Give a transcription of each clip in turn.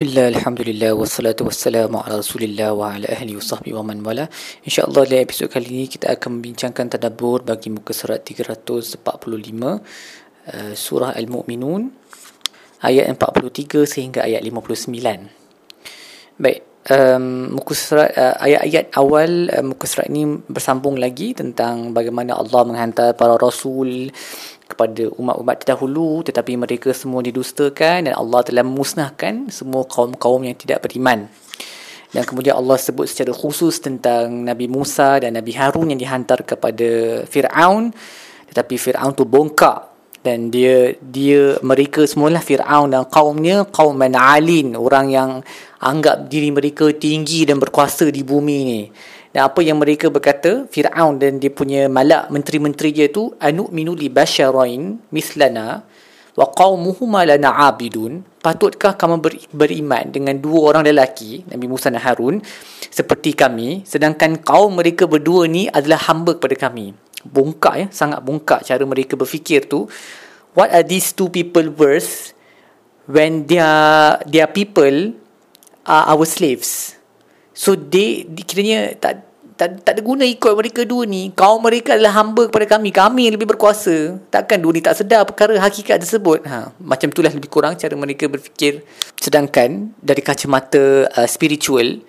Bismillah, Alhamdulillah, wassalatu wassalamu ala rasulillah wa ala ahli wa sahbihi wa man wala. InsyaAllah dalam episod kali ini kita akan membincangkan tadabur bagi muka surat 345 uh, Surah Al-Mu'minun Ayat 43 sehingga ayat 59 Baik, um, muka surat, uh, ayat-ayat awal uh, muka surat ini bersambung lagi tentang bagaimana Allah menghantar para rasul kepada umat-umat terdahulu tetapi mereka semua didustakan dan Allah telah memusnahkan semua kaum-kaum yang tidak beriman. Dan kemudian Allah sebut secara khusus tentang Nabi Musa dan Nabi Harun yang dihantar kepada Firaun tetapi Firaun tu bongkak dan dia dia mereka semualah Firaun dan kaumnya kaum man'alin orang yang anggap diri mereka tinggi dan berkuasa di bumi ni dan apa yang mereka berkata Fir'aun dan dia punya malak menteri-menteri dia tu anu minu li basyarain mislana wa qaumuhuma lana abidun. Patutkah kamu ber, beriman dengan dua orang lelaki Nabi Musa dan Harun seperti kami sedangkan kaum mereka berdua ni adalah hamba kepada kami? Bongkak ya sangat bongkak cara mereka berfikir tu. What are these two people worth when their their people are our slaves So they, kiranya tak, tak tak ada guna ikut mereka dua ni. Kaum mereka adalah hamba kepada kami. Kami yang lebih berkuasa. Takkan dua ni tak sedar perkara hakikat tersebut. Ha, macam itulah lebih kurang cara mereka berfikir. Sedangkan dari kacamata uh, spiritual,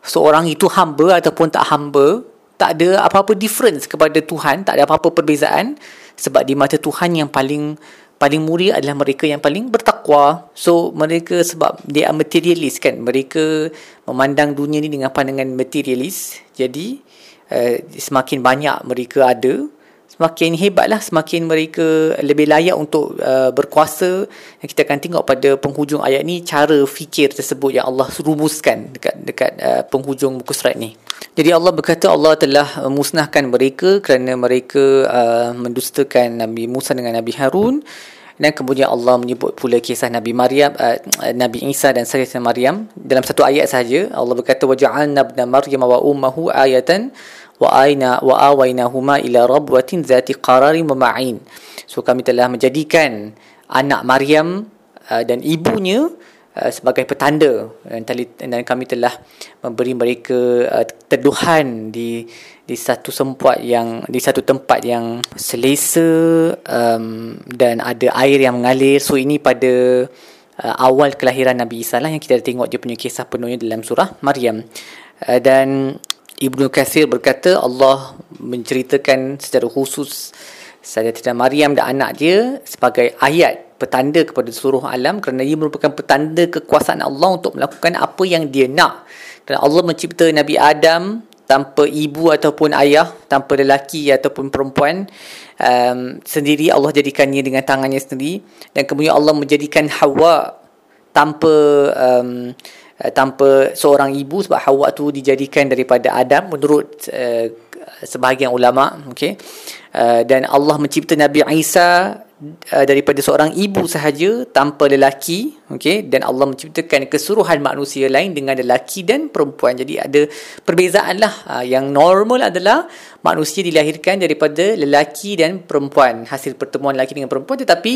seorang itu hamba ataupun tak hamba, tak ada apa-apa difference kepada Tuhan. Tak ada apa-apa perbezaan. Sebab di mata Tuhan yang paling paling mulia adalah mereka yang paling bertakwa. So mereka sebab dia materialist kan. Mereka memandang dunia ni dengan pandangan materialist. Jadi uh, semakin banyak mereka ada, semakin hebatlah semakin mereka lebih layak untuk uh, berkuasa. Dan kita akan tengok pada penghujung ayat ni cara fikir tersebut yang Allah rumuskan dekat dekat uh, penghujung muka surat ni. Jadi Allah berkata Allah telah musnahkan mereka kerana mereka uh, mendustakan Nabi Musa dengan Nabi Harun dan kemudian Allah menyebut pula kisah Nabi Maryam uh, Nabi Isa dan Sayyidah Maryam dalam satu ayat saja Allah berkata waja'alna ibna Maryam wa ummuhu ayatan wa aina wa awainahuma ila rabwatin zati qararin wa ma'in. So kami telah menjadikan anak Maryam uh, dan ibunya Uh, sebagai petanda. Dan, dan kami telah memberi mereka uh, teduhan di di satu sempat yang di satu tempat yang selesa um, dan ada air yang mengalir. So ini pada uh, awal kelahiran Nabi Isa lah yang kita tengok dia punya kisah penuhnya dalam surah Maryam. Uh, dan Ibnu Kathir berkata Allah menceritakan secara khusus Sayyidatina Maryam dan anak dia sebagai ayat petanda kepada seluruh alam kerana ia merupakan petanda kekuasaan Allah untuk melakukan apa yang dia nak. Dan Allah mencipta Nabi Adam tanpa ibu ataupun ayah, tanpa lelaki ataupun perempuan um, sendiri Allah jadikannya dengan tangannya sendiri dan kemudian Allah menjadikan Hawa tanpa um, tanpa seorang ibu sebab Hawa tu dijadikan daripada Adam menurut uh, sebahagian ulama okey? Uh, dan Allah mencipta Nabi Isa uh, daripada seorang ibu sahaja tanpa lelaki okey? Dan Allah menciptakan keseluruhan manusia lain dengan lelaki dan perempuan. Jadi ada perbezaan lah. Uh, yang normal adalah manusia dilahirkan daripada lelaki dan perempuan. Hasil pertemuan lelaki dengan perempuan. Tetapi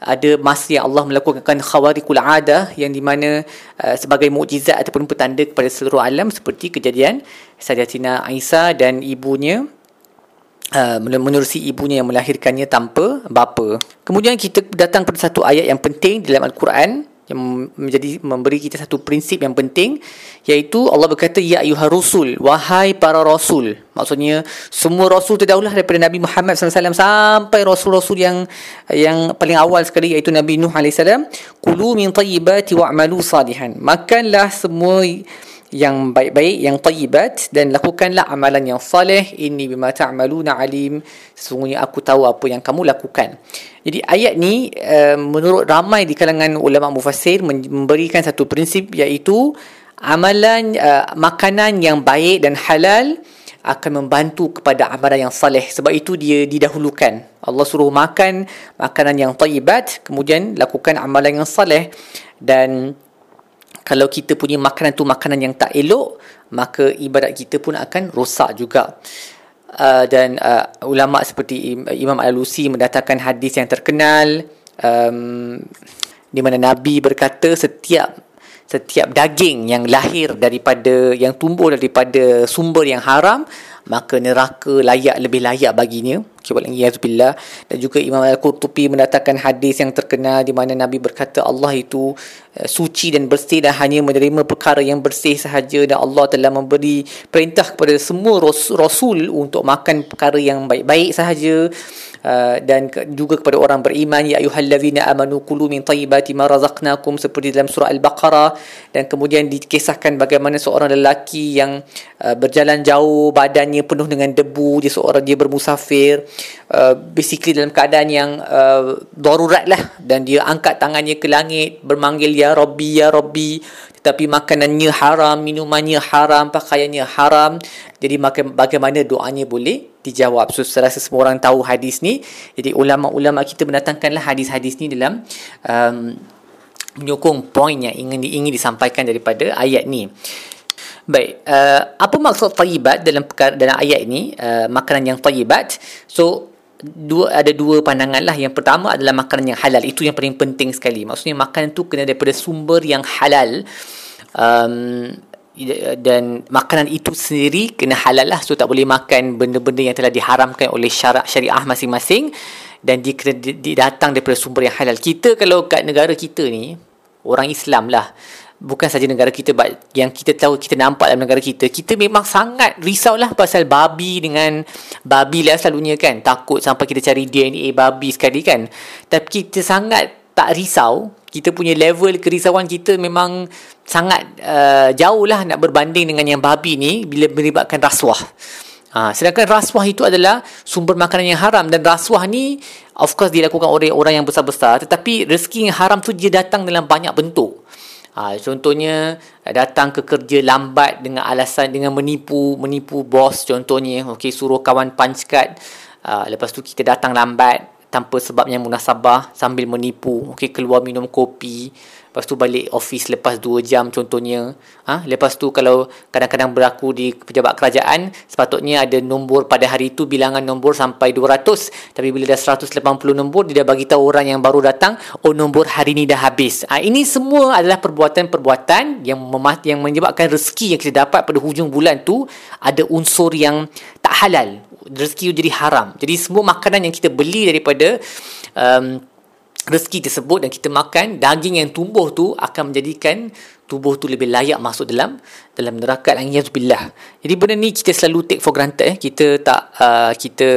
ada masa yang Allah melakukan khawarikul adah yang di mana uh, sebagai mukjizat ataupun petanda kepada seluruh alam seperti kejadian Sayyidatina Aisyah dan ibunya uh, menerusi ibunya yang melahirkannya tanpa bapa. Kemudian kita datang pada satu ayat yang penting dalam Al-Quran yang menjadi memberi kita satu prinsip yang penting iaitu Allah berkata ya ayuhar rusul wahai para rasul. Maksudnya semua rasul terdahulu daripada Nabi Muhammad SAW sampai rasul-rasul yang yang paling awal sekali iaitu Nabi Nuh AS kulu min tayyibati wa'malu salihan. Makanlah semua yang baik-baik yang tayyibat dan lakukanlah amalan yang saleh inni bima ta'maluna alim. Sesungguhnya aku tahu apa yang kamu lakukan. Jadi ayat ni uh, menurut ramai di kalangan ulama mufassir memberikan satu prinsip iaitu amalan uh, makanan yang baik dan halal akan membantu kepada amalan yang saleh sebab itu dia didahulukan. Allah suruh makan makanan yang tayyibat kemudian lakukan amalan yang saleh dan kalau kita punya makanan tu makanan yang tak elok maka ibadat kita pun akan rosak juga. Uh, dan uh, ulama seperti Imam Al-Alusi mendatangkan hadis yang terkenal um, di mana Nabi berkata setiap setiap daging yang lahir daripada yang tumbuh daripada sumber yang haram maka neraka layak lebih layak baginya. Kibat lagi yazubillah dan juga Imam Al-Qurtubi mendatangkan hadis yang terkenal di mana Nabi berkata Allah itu uh, suci dan bersih dan hanya menerima perkara yang bersih sahaja. Dan Allah telah memberi perintah kepada semua rasul untuk makan perkara yang baik-baik sahaja Uh, dan juga kepada orang beriman ya ayyuhallazina amanu kulu min tayyibati ma razaqnakum seperti dalam surah al-baqarah. Dan kemudian dikisahkan bagaimana seorang lelaki yang uh, berjalan jauh badannya penuh dengan debu dia seorang dia bermusafir uh, basically dalam keadaan yang uh, darurat lah dan dia angkat tangannya ke langit bermanggil ya rabbi ya rabbi tapi makanannya haram, minumannya haram, pakaiannya haram. Jadi bagaimana doanya boleh dijawab. So saya rasa semua orang tahu hadis ni. Jadi ulama-ulama kita mendatangkanlah hadis-hadis ni dalam um, menyokong poin yang ingin ingin disampaikan daripada ayat ni. Baik, uh, apa maksud tayyibat dalam dalam ayat ini? Uh, makanan yang tayyibat. So dua ada dua pandangan lah. Yang pertama adalah makanan yang halal. Itu yang paling penting sekali. Maksudnya makanan tu kena daripada sumber yang halal um, dan makanan itu sendiri kena halal lah so tak boleh makan benda-benda yang telah diharamkan oleh syarak syariah masing-masing dan dia kena datang daripada sumber yang halal kita kalau kat negara kita ni orang Islam lah bukan saja negara kita yang kita tahu kita nampak dalam negara kita kita memang sangat risau lah pasal babi dengan babi lah selalunya kan takut sampai kita cari DNA babi sekali kan tapi kita sangat tak risau kita punya level kerisauan kita memang sangat uh, jauh lah nak berbanding dengan yang babi ni bila melibatkan rasuah. Ha, sedangkan rasuah itu adalah sumber makanan yang haram dan rasuah ni of course dilakukan oleh orang yang besar-besar tetapi rezeki yang haram tu dia datang dalam banyak bentuk. Ha, contohnya datang ke kerja lambat dengan alasan dengan menipu menipu bos contohnya okey suruh kawan punch card. Uh, lepas tu kita datang lambat tanpa sebab yang munasabah sambil menipu okey keluar minum kopi lepas tu balik office lepas 2 jam contohnya. Ha? Lepas tu kalau kadang-kadang berlaku di pejabat kerajaan sepatutnya ada nombor pada hari itu bilangan nombor sampai 200 tapi bila dah 180 nombor dia dah bagi tahu orang yang baru datang oh nombor hari ni dah habis. Ha, ini semua adalah perbuatan-perbuatan yang memat- yang menyebabkan rezeki yang kita dapat pada hujung bulan tu ada unsur yang tak halal. Rezeki jadi haram. Jadi semua makanan yang kita beli daripada um, rezeki tersebut dan kita makan, daging yang tumbuh tu akan menjadikan tubuh tu lebih layak masuk dalam dalam neraka al-yazubillah. Jadi benda ni kita selalu take for granted eh. Kita tak uh, kita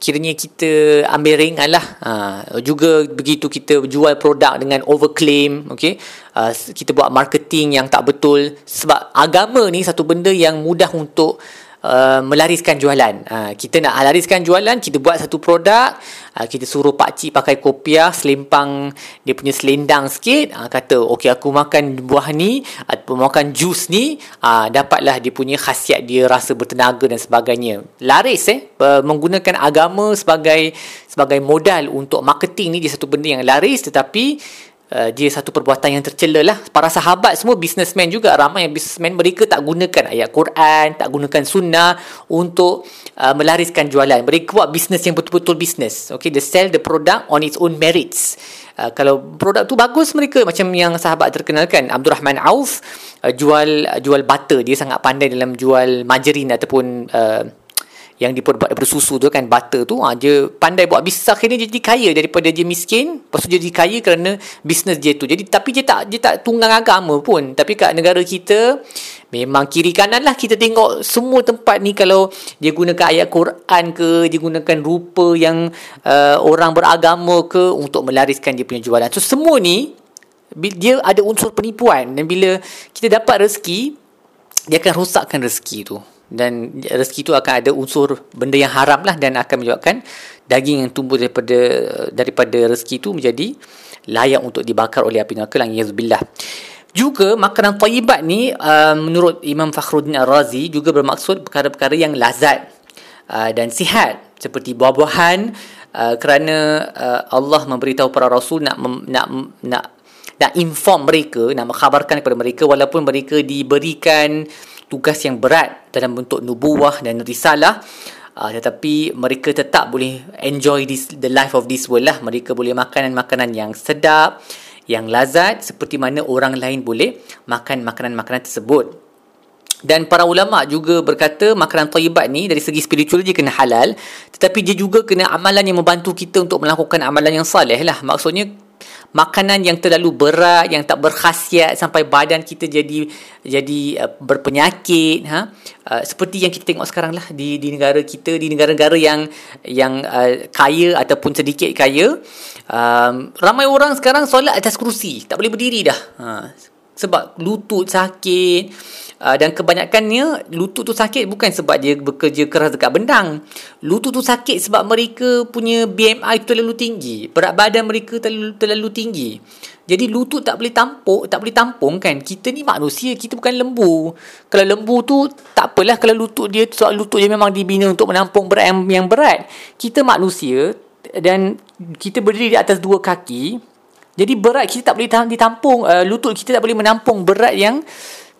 kiranya kita ambil ringan lah. Uh, juga begitu kita jual produk dengan overclaim, okay? Uh, kita buat marketing yang tak betul. Sebab agama ni satu benda yang mudah untuk Uh, melariskan jualan. Uh, kita nak lariskan jualan, kita buat satu produk, uh, kita suruh pak cik pakai kopiah, selempang dia punya selendang sikit, uh, kata okey aku makan buah ni ataupun makan jus ni, uh, dapatlah dia punya khasiat dia rasa bertenaga dan sebagainya. Laris eh uh, menggunakan agama sebagai sebagai modal untuk marketing ni dia satu benda yang laris tetapi Uh, dia satu perbuatan yang tercela lah. Para sahabat semua businessman juga ramai yang businessman mereka tak gunakan ayat Quran tak gunakan sunnah untuk uh, melariskan jualan. Mereka buat bisnes yang betul-betul bisnes okay they sell the product on its own merits. Uh, kalau produk tu bagus mereka macam yang sahabat terkenalkan Abdul Rahman Auf uh, jual uh, jual butter. Dia sangat pandai dalam jual margarine ataupun uh, yang diperbuat daripada susu tu kan butter tu ha, dia pandai buat bisnes akhirnya dia jadi kaya daripada dia miskin. Lepas tu dia jadi kaya kerana bisnes dia tu. Jadi tapi dia tak dia tak tunggang agama pun. Tapi kat negara kita memang kiri kanan lah kita tengok semua tempat ni. Kalau dia gunakan ayat Quran ke dia gunakan rupa yang uh, orang beragama ke untuk melariskan dia punya jualan. So semua ni dia ada unsur penipuan. Dan bila kita dapat rezeki dia akan rosakkan rezeki tu dan rezeki itu akan ada unsur benda yang haram lah dan akan menyebabkan daging yang tumbuh daripada daripada rezeki itu menjadi layak untuk dibakar oleh api neraka lang yazbillah juga makanan tayyibat ni uh, menurut Imam Fakhruddin Ar-Razi juga bermaksud perkara-perkara yang lazat uh, dan sihat. Seperti buah-buahan uh, kerana uh, Allah memberitahu para rasul nak nak nak nak inform mereka nak mengkhabarkan kepada mereka walaupun mereka diberikan tugas yang berat dalam bentuk nubuah dan risalah. Uh, tetapi mereka tetap boleh enjoy this the life of this world lah. Mereka boleh makan makanan yang sedap yang lazat seperti mana orang lain boleh makan makanan-makanan tersebut. Dan para ulama juga berkata makanan tayyibat ni dari segi spiritual dia kena halal tetapi dia juga kena amalan yang membantu kita untuk melakukan amalan yang saleh lah. Maksudnya makanan yang terlalu berat yang tak berkhasiat sampai badan kita jadi jadi uh, berpenyakit ha? Uh, seperti yang kita tengok sekarang lah di di negara kita di negara-negara yang yang uh, kaya ataupun sedikit kaya um, ramai orang sekarang solat atas kerusi tak boleh berdiri dah. Ha sebab lutut sakit Uh, dan kebanyakannya lutut tu sakit bukan sebab dia bekerja keras dekat bendang. Lutut tu sakit sebab mereka punya BMI terlalu tinggi. Berat badan mereka terlalu, terlalu tinggi. Jadi lutut tak boleh tampuk, tak boleh tampung kan. Kita ni manusia, kita bukan lembu. Kalau lembu tu tak apalah kalau lutut dia soal lutut dia memang dibina untuk menampung berat yang, yang berat. Kita manusia dan kita berdiri di atas dua kaki. Jadi berat kita tak boleh ditampung, uh, lutut kita tak boleh menampung berat yang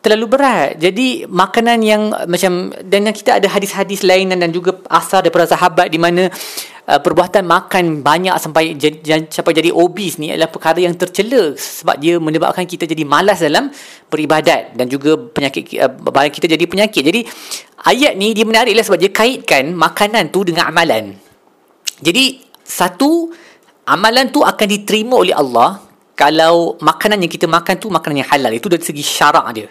terlalu berat. Jadi makanan yang macam dan yang kita ada hadis-hadis lain dan juga asal daripada sahabat di mana uh, perbuatan makan banyak sampai sampai jadi obes ni adalah perkara yang tercela sebab dia menyebabkan kita jadi malas dalam beribadat dan juga penyakit uh, kita jadi penyakit. Jadi ayat ni dia menariklah sebab dia kaitkan makanan tu dengan amalan. Jadi satu amalan tu akan diterima oleh Allah kalau makanan yang kita makan tu makanan yang halal itu dari segi syarak dia.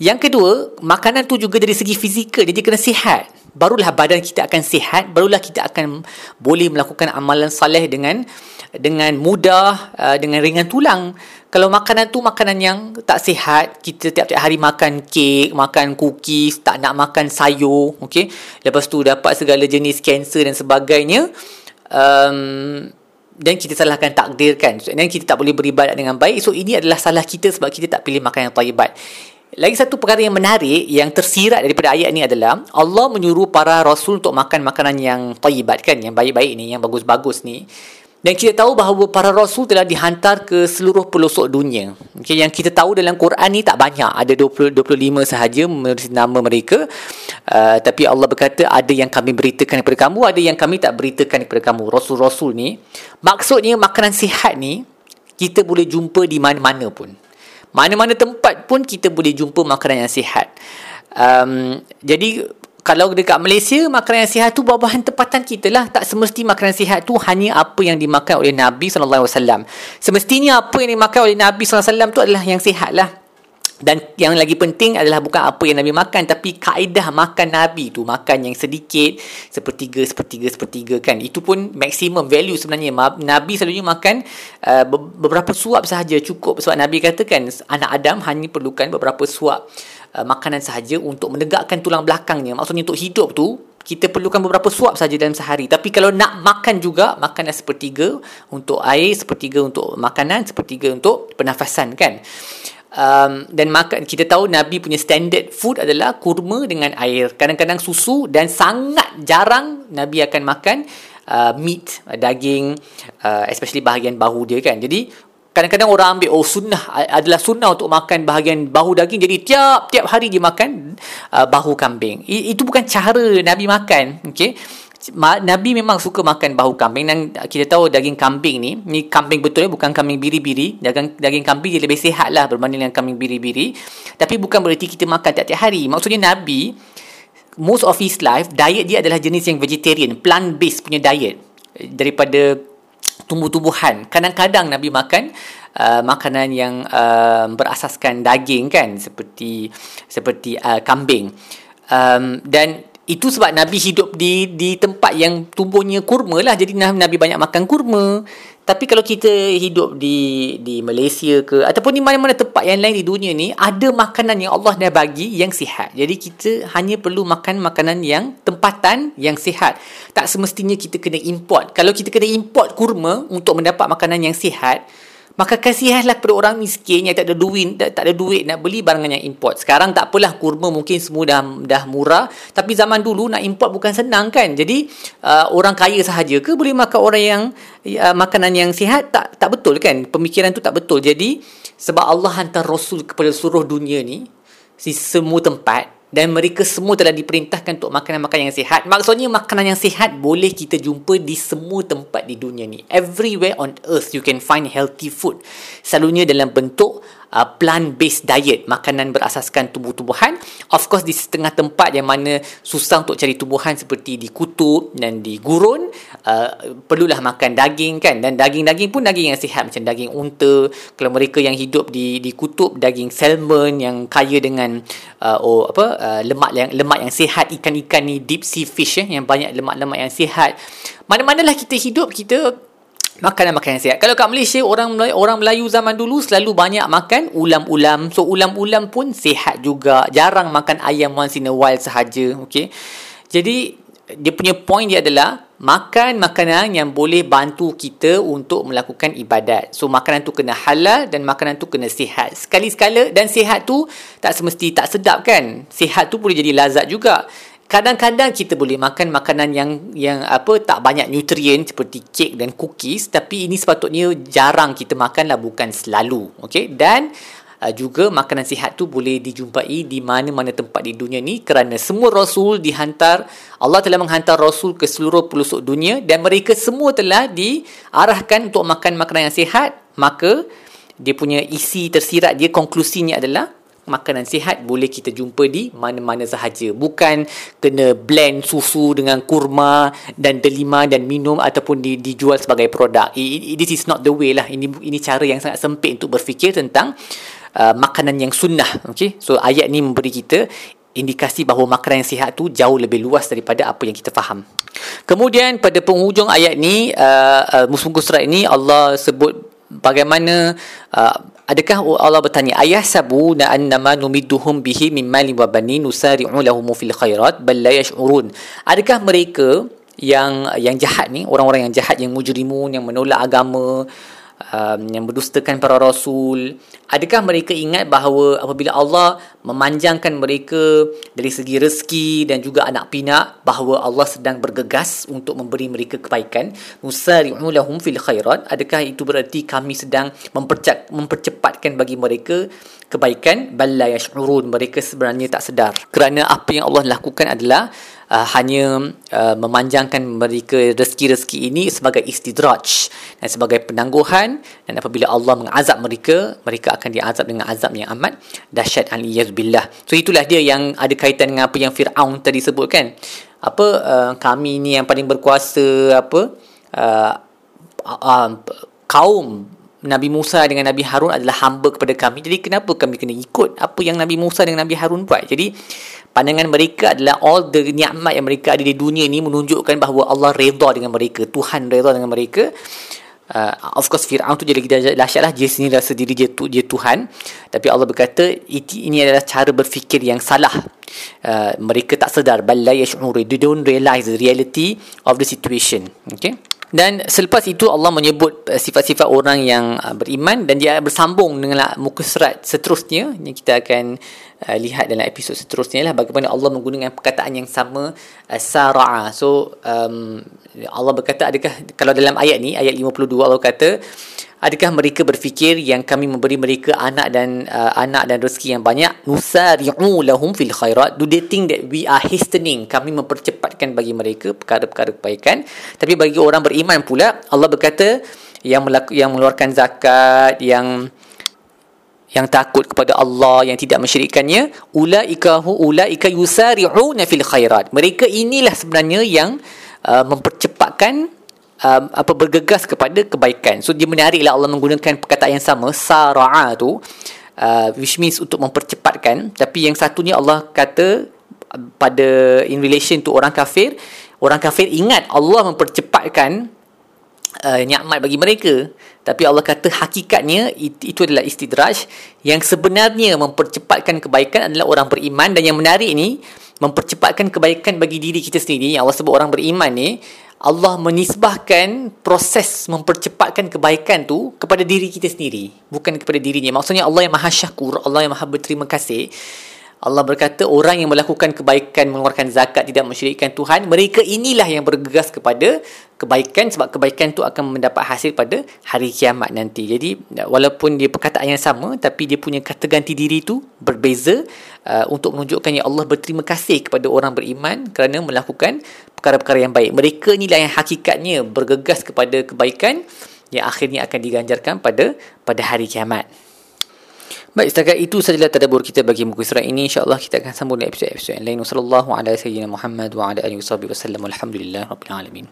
Yang kedua makanan tu juga dari segi fizikal dia kena sihat. Barulah badan kita akan sihat barulah kita akan boleh melakukan amalan saleh dengan dengan mudah uh, dengan ringan tulang. Kalau makanan tu makanan yang tak sihat kita tiap-tiap hari makan kek makan cookies tak nak makan sayur okey? Lepas tu dapat segala jenis kanser dan sebagainya um, dan kita salahkan takdir kan. Dan kita tak boleh beribadat dengan baik. So ini adalah salah kita sebab kita tak pilih makan yang tayyibat lagi satu perkara yang menarik yang tersirat daripada ayat ini adalah Allah menyuruh para rasul untuk makan makanan yang tayyibat kan yang baik-baik ni yang bagus-bagus ni dan kita tahu bahawa para rasul telah dihantar ke seluruh pelosok dunia. Okay, yang kita tahu dalam Quran ni tak banyak. Ada 20, 25 sahaja nama mereka. Uh, tapi Allah berkata ada yang kami beritakan kepada kamu. Ada yang kami tak beritakan kepada kamu. Rasul-rasul ni. Maksudnya makanan sihat ni kita boleh jumpa di mana-mana pun. Mana-mana tempat pun kita boleh jumpa makanan yang sihat. Um, jadi kalau dekat Malaysia makanan yang sihat tu buah-buahan tempatan kita lah. Tak semesti makanan sihat tu hanya apa yang dimakan oleh Nabi wasallam. Semestinya apa yang dimakan oleh Nabi wasallam tu adalah yang sihat lah. Dan yang lagi penting adalah bukan apa yang Nabi makan tapi kaedah makan Nabi tu. Makan yang sedikit sepertiga sepertiga sepertiga kan. Itu pun maksimum value sebenarnya. Nabi selalunya makan uh, beberapa suap sahaja cukup. Sebab Nabi katakan anak Adam hanya perlukan beberapa suap uh, makanan sahaja untuk menegakkan tulang belakangnya. Maksudnya untuk hidup tu kita perlukan beberapa suap saja dalam sehari. Tapi kalau nak makan juga makan sepertiga untuk air sepertiga untuk makanan sepertiga untuk pernafasan kan? Um, dan makan kita tahu Nabi punya standard food adalah kurma dengan air. Kadang-kadang susu dan sangat jarang Nabi akan makan uh, meat daging uh, especially bahagian bahu dia kan? Jadi kadang-kadang orang ambil oh sunnah adalah sunnah untuk makan bahagian bahu daging. Jadi tiap-tiap hari dia makan uh, bahu kambing. I, itu bukan cara Nabi makan okey? Nabi memang suka makan bahu kambing. Dan kita tahu daging kambing ni ni kambing betul ya bukan kambing biri-biri. Daging daging kambing dia lebih sihat lah berbanding dengan kambing biri-biri. Tapi bukan berarti kita makan tiap-tiap hari. Maksudnya Nabi most of his life diet dia adalah jenis yang vegetarian plant based punya diet. Daripada tumbuh-tumbuhan kadang-kadang Nabi makan Uh, makanan yang uh, berasaskan daging kan seperti seperti uh, kambing um, dan itu sebab Nabi hidup di di tempat yang tumbuhnya kurma lah. Jadi Nabi banyak makan kurma. Tapi kalau kita hidup di di Malaysia ke ataupun di mana-mana tempat yang lain di dunia ni ada makanan yang Allah dah bagi yang sihat. Jadi kita hanya perlu makan makanan yang tempatan yang sihat. Tak semestinya kita kena import. Kalau kita kena import kurma untuk mendapat makanan yang sihat, Maka kasihanlah kepada orang miskin yang tak ada duit, tak, tak ada duit nak beli barangan yang import. Sekarang tak apalah kurma mungkin semua dah, dah murah. Tapi zaman dulu nak import bukan senang kan. Jadi uh, orang kaya sahaja ke boleh makan orang yang uh, makanan yang sihat? Tak tak betul kan. Pemikiran tu tak betul. Jadi sebab Allah hantar Rasul kepada seluruh dunia ni. Si semua tempat dan mereka semua telah diperintahkan untuk makanan-makanan yang sihat. Maksudnya makanan yang sihat boleh kita jumpa di semua tempat di dunia ni. Everywhere on earth you can find healthy food. Selalunya dalam bentuk uh, plant-based diet, makanan berasaskan tumbuh-tumbuhan. Of course di setengah tempat yang mana susah untuk cari tumbuhan seperti di kutub dan di gurun, uh, perlulah makan daging kan. Dan daging-daging pun daging yang sihat macam daging unta. Kalau mereka yang hidup di di kutub, daging salmon yang kaya dengan uh, oh apa uh, lemak yang lemak yang sihat, ikan-ikan ni deep sea fish eh, yang banyak lemak-lemak yang sihat. Mana-manalah kita hidup kita makanan-makanan sihat. Kalau kat Malaysia orang Melayu, orang Melayu zaman dulu selalu banyak makan ulam-ulam. So ulam-ulam pun sihat juga. Jarang makan ayam once in a while sahaja, okey. Jadi dia punya point dia adalah makan makanan yang boleh bantu kita untuk melakukan ibadat. So makanan tu kena halal dan makanan tu kena sihat. Sekali-sekala dan sihat tu tak semesti tak sedap kan. Sihat tu boleh jadi lazat juga kadang-kadang kita boleh makan makanan yang yang apa tak banyak nutrien seperti kek dan cookies tapi ini sepatutnya jarang kita makan lah bukan selalu okey dan juga makanan sihat tu boleh dijumpai di mana-mana tempat di dunia ni kerana semua rasul dihantar Allah telah menghantar rasul ke seluruh pelosok dunia dan mereka semua telah diarahkan untuk makan makanan yang sihat. Maka dia punya isi tersirat dia konklusinya adalah makanan sihat boleh kita jumpa di mana-mana sahaja. Bukan kena blend susu dengan kurma dan delima dan minum ataupun di, dijual sebagai produk. This is not the way lah. Ini ini cara yang sangat sempit untuk berfikir tentang uh, makanan yang sunnah okay? so ayat ni memberi kita indikasi bahawa makanan yang sihat tu jauh lebih luas daripada apa yang kita faham kemudian pada penghujung ayat ni uh, uh, surat ini Allah sebut bagaimana uh, adakah Allah bertanya ayah sabu na annama numidduhum bihi min mali wa bani nusari'u lahum fil khairat bal la yash'urun adakah mereka yang yang jahat ni orang-orang yang jahat yang mujrimun yang menolak agama um, yang berdustakan para rasul. Adakah mereka ingat bahawa apabila Allah memanjangkan mereka dari segi rezeki dan juga anak pinak bahawa Allah sedang bergegas untuk memberi mereka kebaikan? Musari'u lahum fil khairat. Adakah itu berarti kami sedang mempercepat, mempercepatkan bagi mereka kebaikan? Balla yash'urun. Mereka sebenarnya tak sedar. Kerana apa yang Allah lakukan adalah uh, hanya uh, memanjangkan mereka rezeki-rezeki ini sebagai istidraj dan sebagai penangguhan dan apabila Allah mengazab mereka mereka akan diazab dengan azab yang amat dahsyat billah. so itulah dia yang ada kaitan dengan apa yang Firaun tadi sebut kan apa uh, kami ni yang paling berkuasa apa uh, uh, kaum Nabi Musa dengan Nabi Harun adalah hamba kepada kami. Jadi kenapa kami kena ikut apa yang Nabi Musa dengan Nabi Harun buat? Jadi pandangan mereka adalah all the nikmat yang mereka ada di dunia ni menunjukkan bahawa Allah redha dengan mereka. Tuhan redha dengan mereka. Uh, of course Fir'aun tu jadi lagi lah Dia sendiri rasa diri dia, tu, dia Tuhan. Tapi Allah berkata Ini adalah cara berfikir yang salah. Uh, Mereka tak sedar. Bala yash'uri They don't realize the reality Of the situation. Okay? Dan selepas itu Allah menyebut uh, sifat-sifat orang yang uh, beriman dan dia bersambung dengan muka surat seterusnya. Yang kita akan uh, lihat dalam episod seterusnya lah bagaimana Allah menggunakan perkataan yang sama uh, sara'a. So um, Allah berkata adakah kalau dalam ayat ni ayat 52 Allah kata Adakah mereka berfikir yang kami memberi mereka anak dan uh, anak dan rezeki yang banyak? Nusari'u lahum fil khairat. Do they think that we are hastening? Kami mempercepatkan bagi mereka perkara-perkara kebaikan. Tapi bagi orang beriman pula, Allah berkata yang melaku, yang mengeluarkan zakat, yang yang takut kepada Allah yang tidak mensyirikkannya ulaika hu ulaika yusari'una fil khairat mereka inilah sebenarnya yang uh, mempercepatkan um, apa bergegas kepada kebaikan. So dia menariklah Allah menggunakan perkataan yang sama sara'a tu uh, which means untuk mempercepatkan tapi yang satunya Allah kata uh, pada in relation to orang kafir, orang kafir ingat Allah mempercepatkan uh, nikmat bagi mereka. Tapi Allah kata hakikatnya itu, itu adalah istidraj yang sebenarnya mempercepatkan kebaikan adalah orang beriman dan yang menarik ni mempercepatkan kebaikan bagi diri kita sendiri. Allah sebut orang beriman ni Allah menisbahkan proses mempercepatkan kebaikan tu kepada diri kita sendiri bukan kepada dirinya maksudnya Allah yang maha syakur Allah yang maha berterima kasih Allah berkata orang yang melakukan kebaikan mengeluarkan zakat tidak mensyirikkan Tuhan mereka inilah yang bergegas kepada kebaikan sebab kebaikan tu akan mendapat hasil pada hari kiamat nanti jadi walaupun dia perkataan yang sama tapi dia punya kata ganti diri tu berbeza uh, untuk menunjukkan yang Allah berterima kasih kepada orang beriman kerana melakukan perkara-perkara yang baik. Mereka inilah yang hakikatnya bergegas kepada kebaikan yang akhirnya akan diganjarkan pada pada hari kiamat. Baik, setakat itu sajalah tadabbur kita bagi muka surat ini. InsyaAllah kita akan sambung dengan episod-episod yang lain. Wassalamualaikum warahmatullahi wabarakatuh. Alhamdulillah rabbil alamin.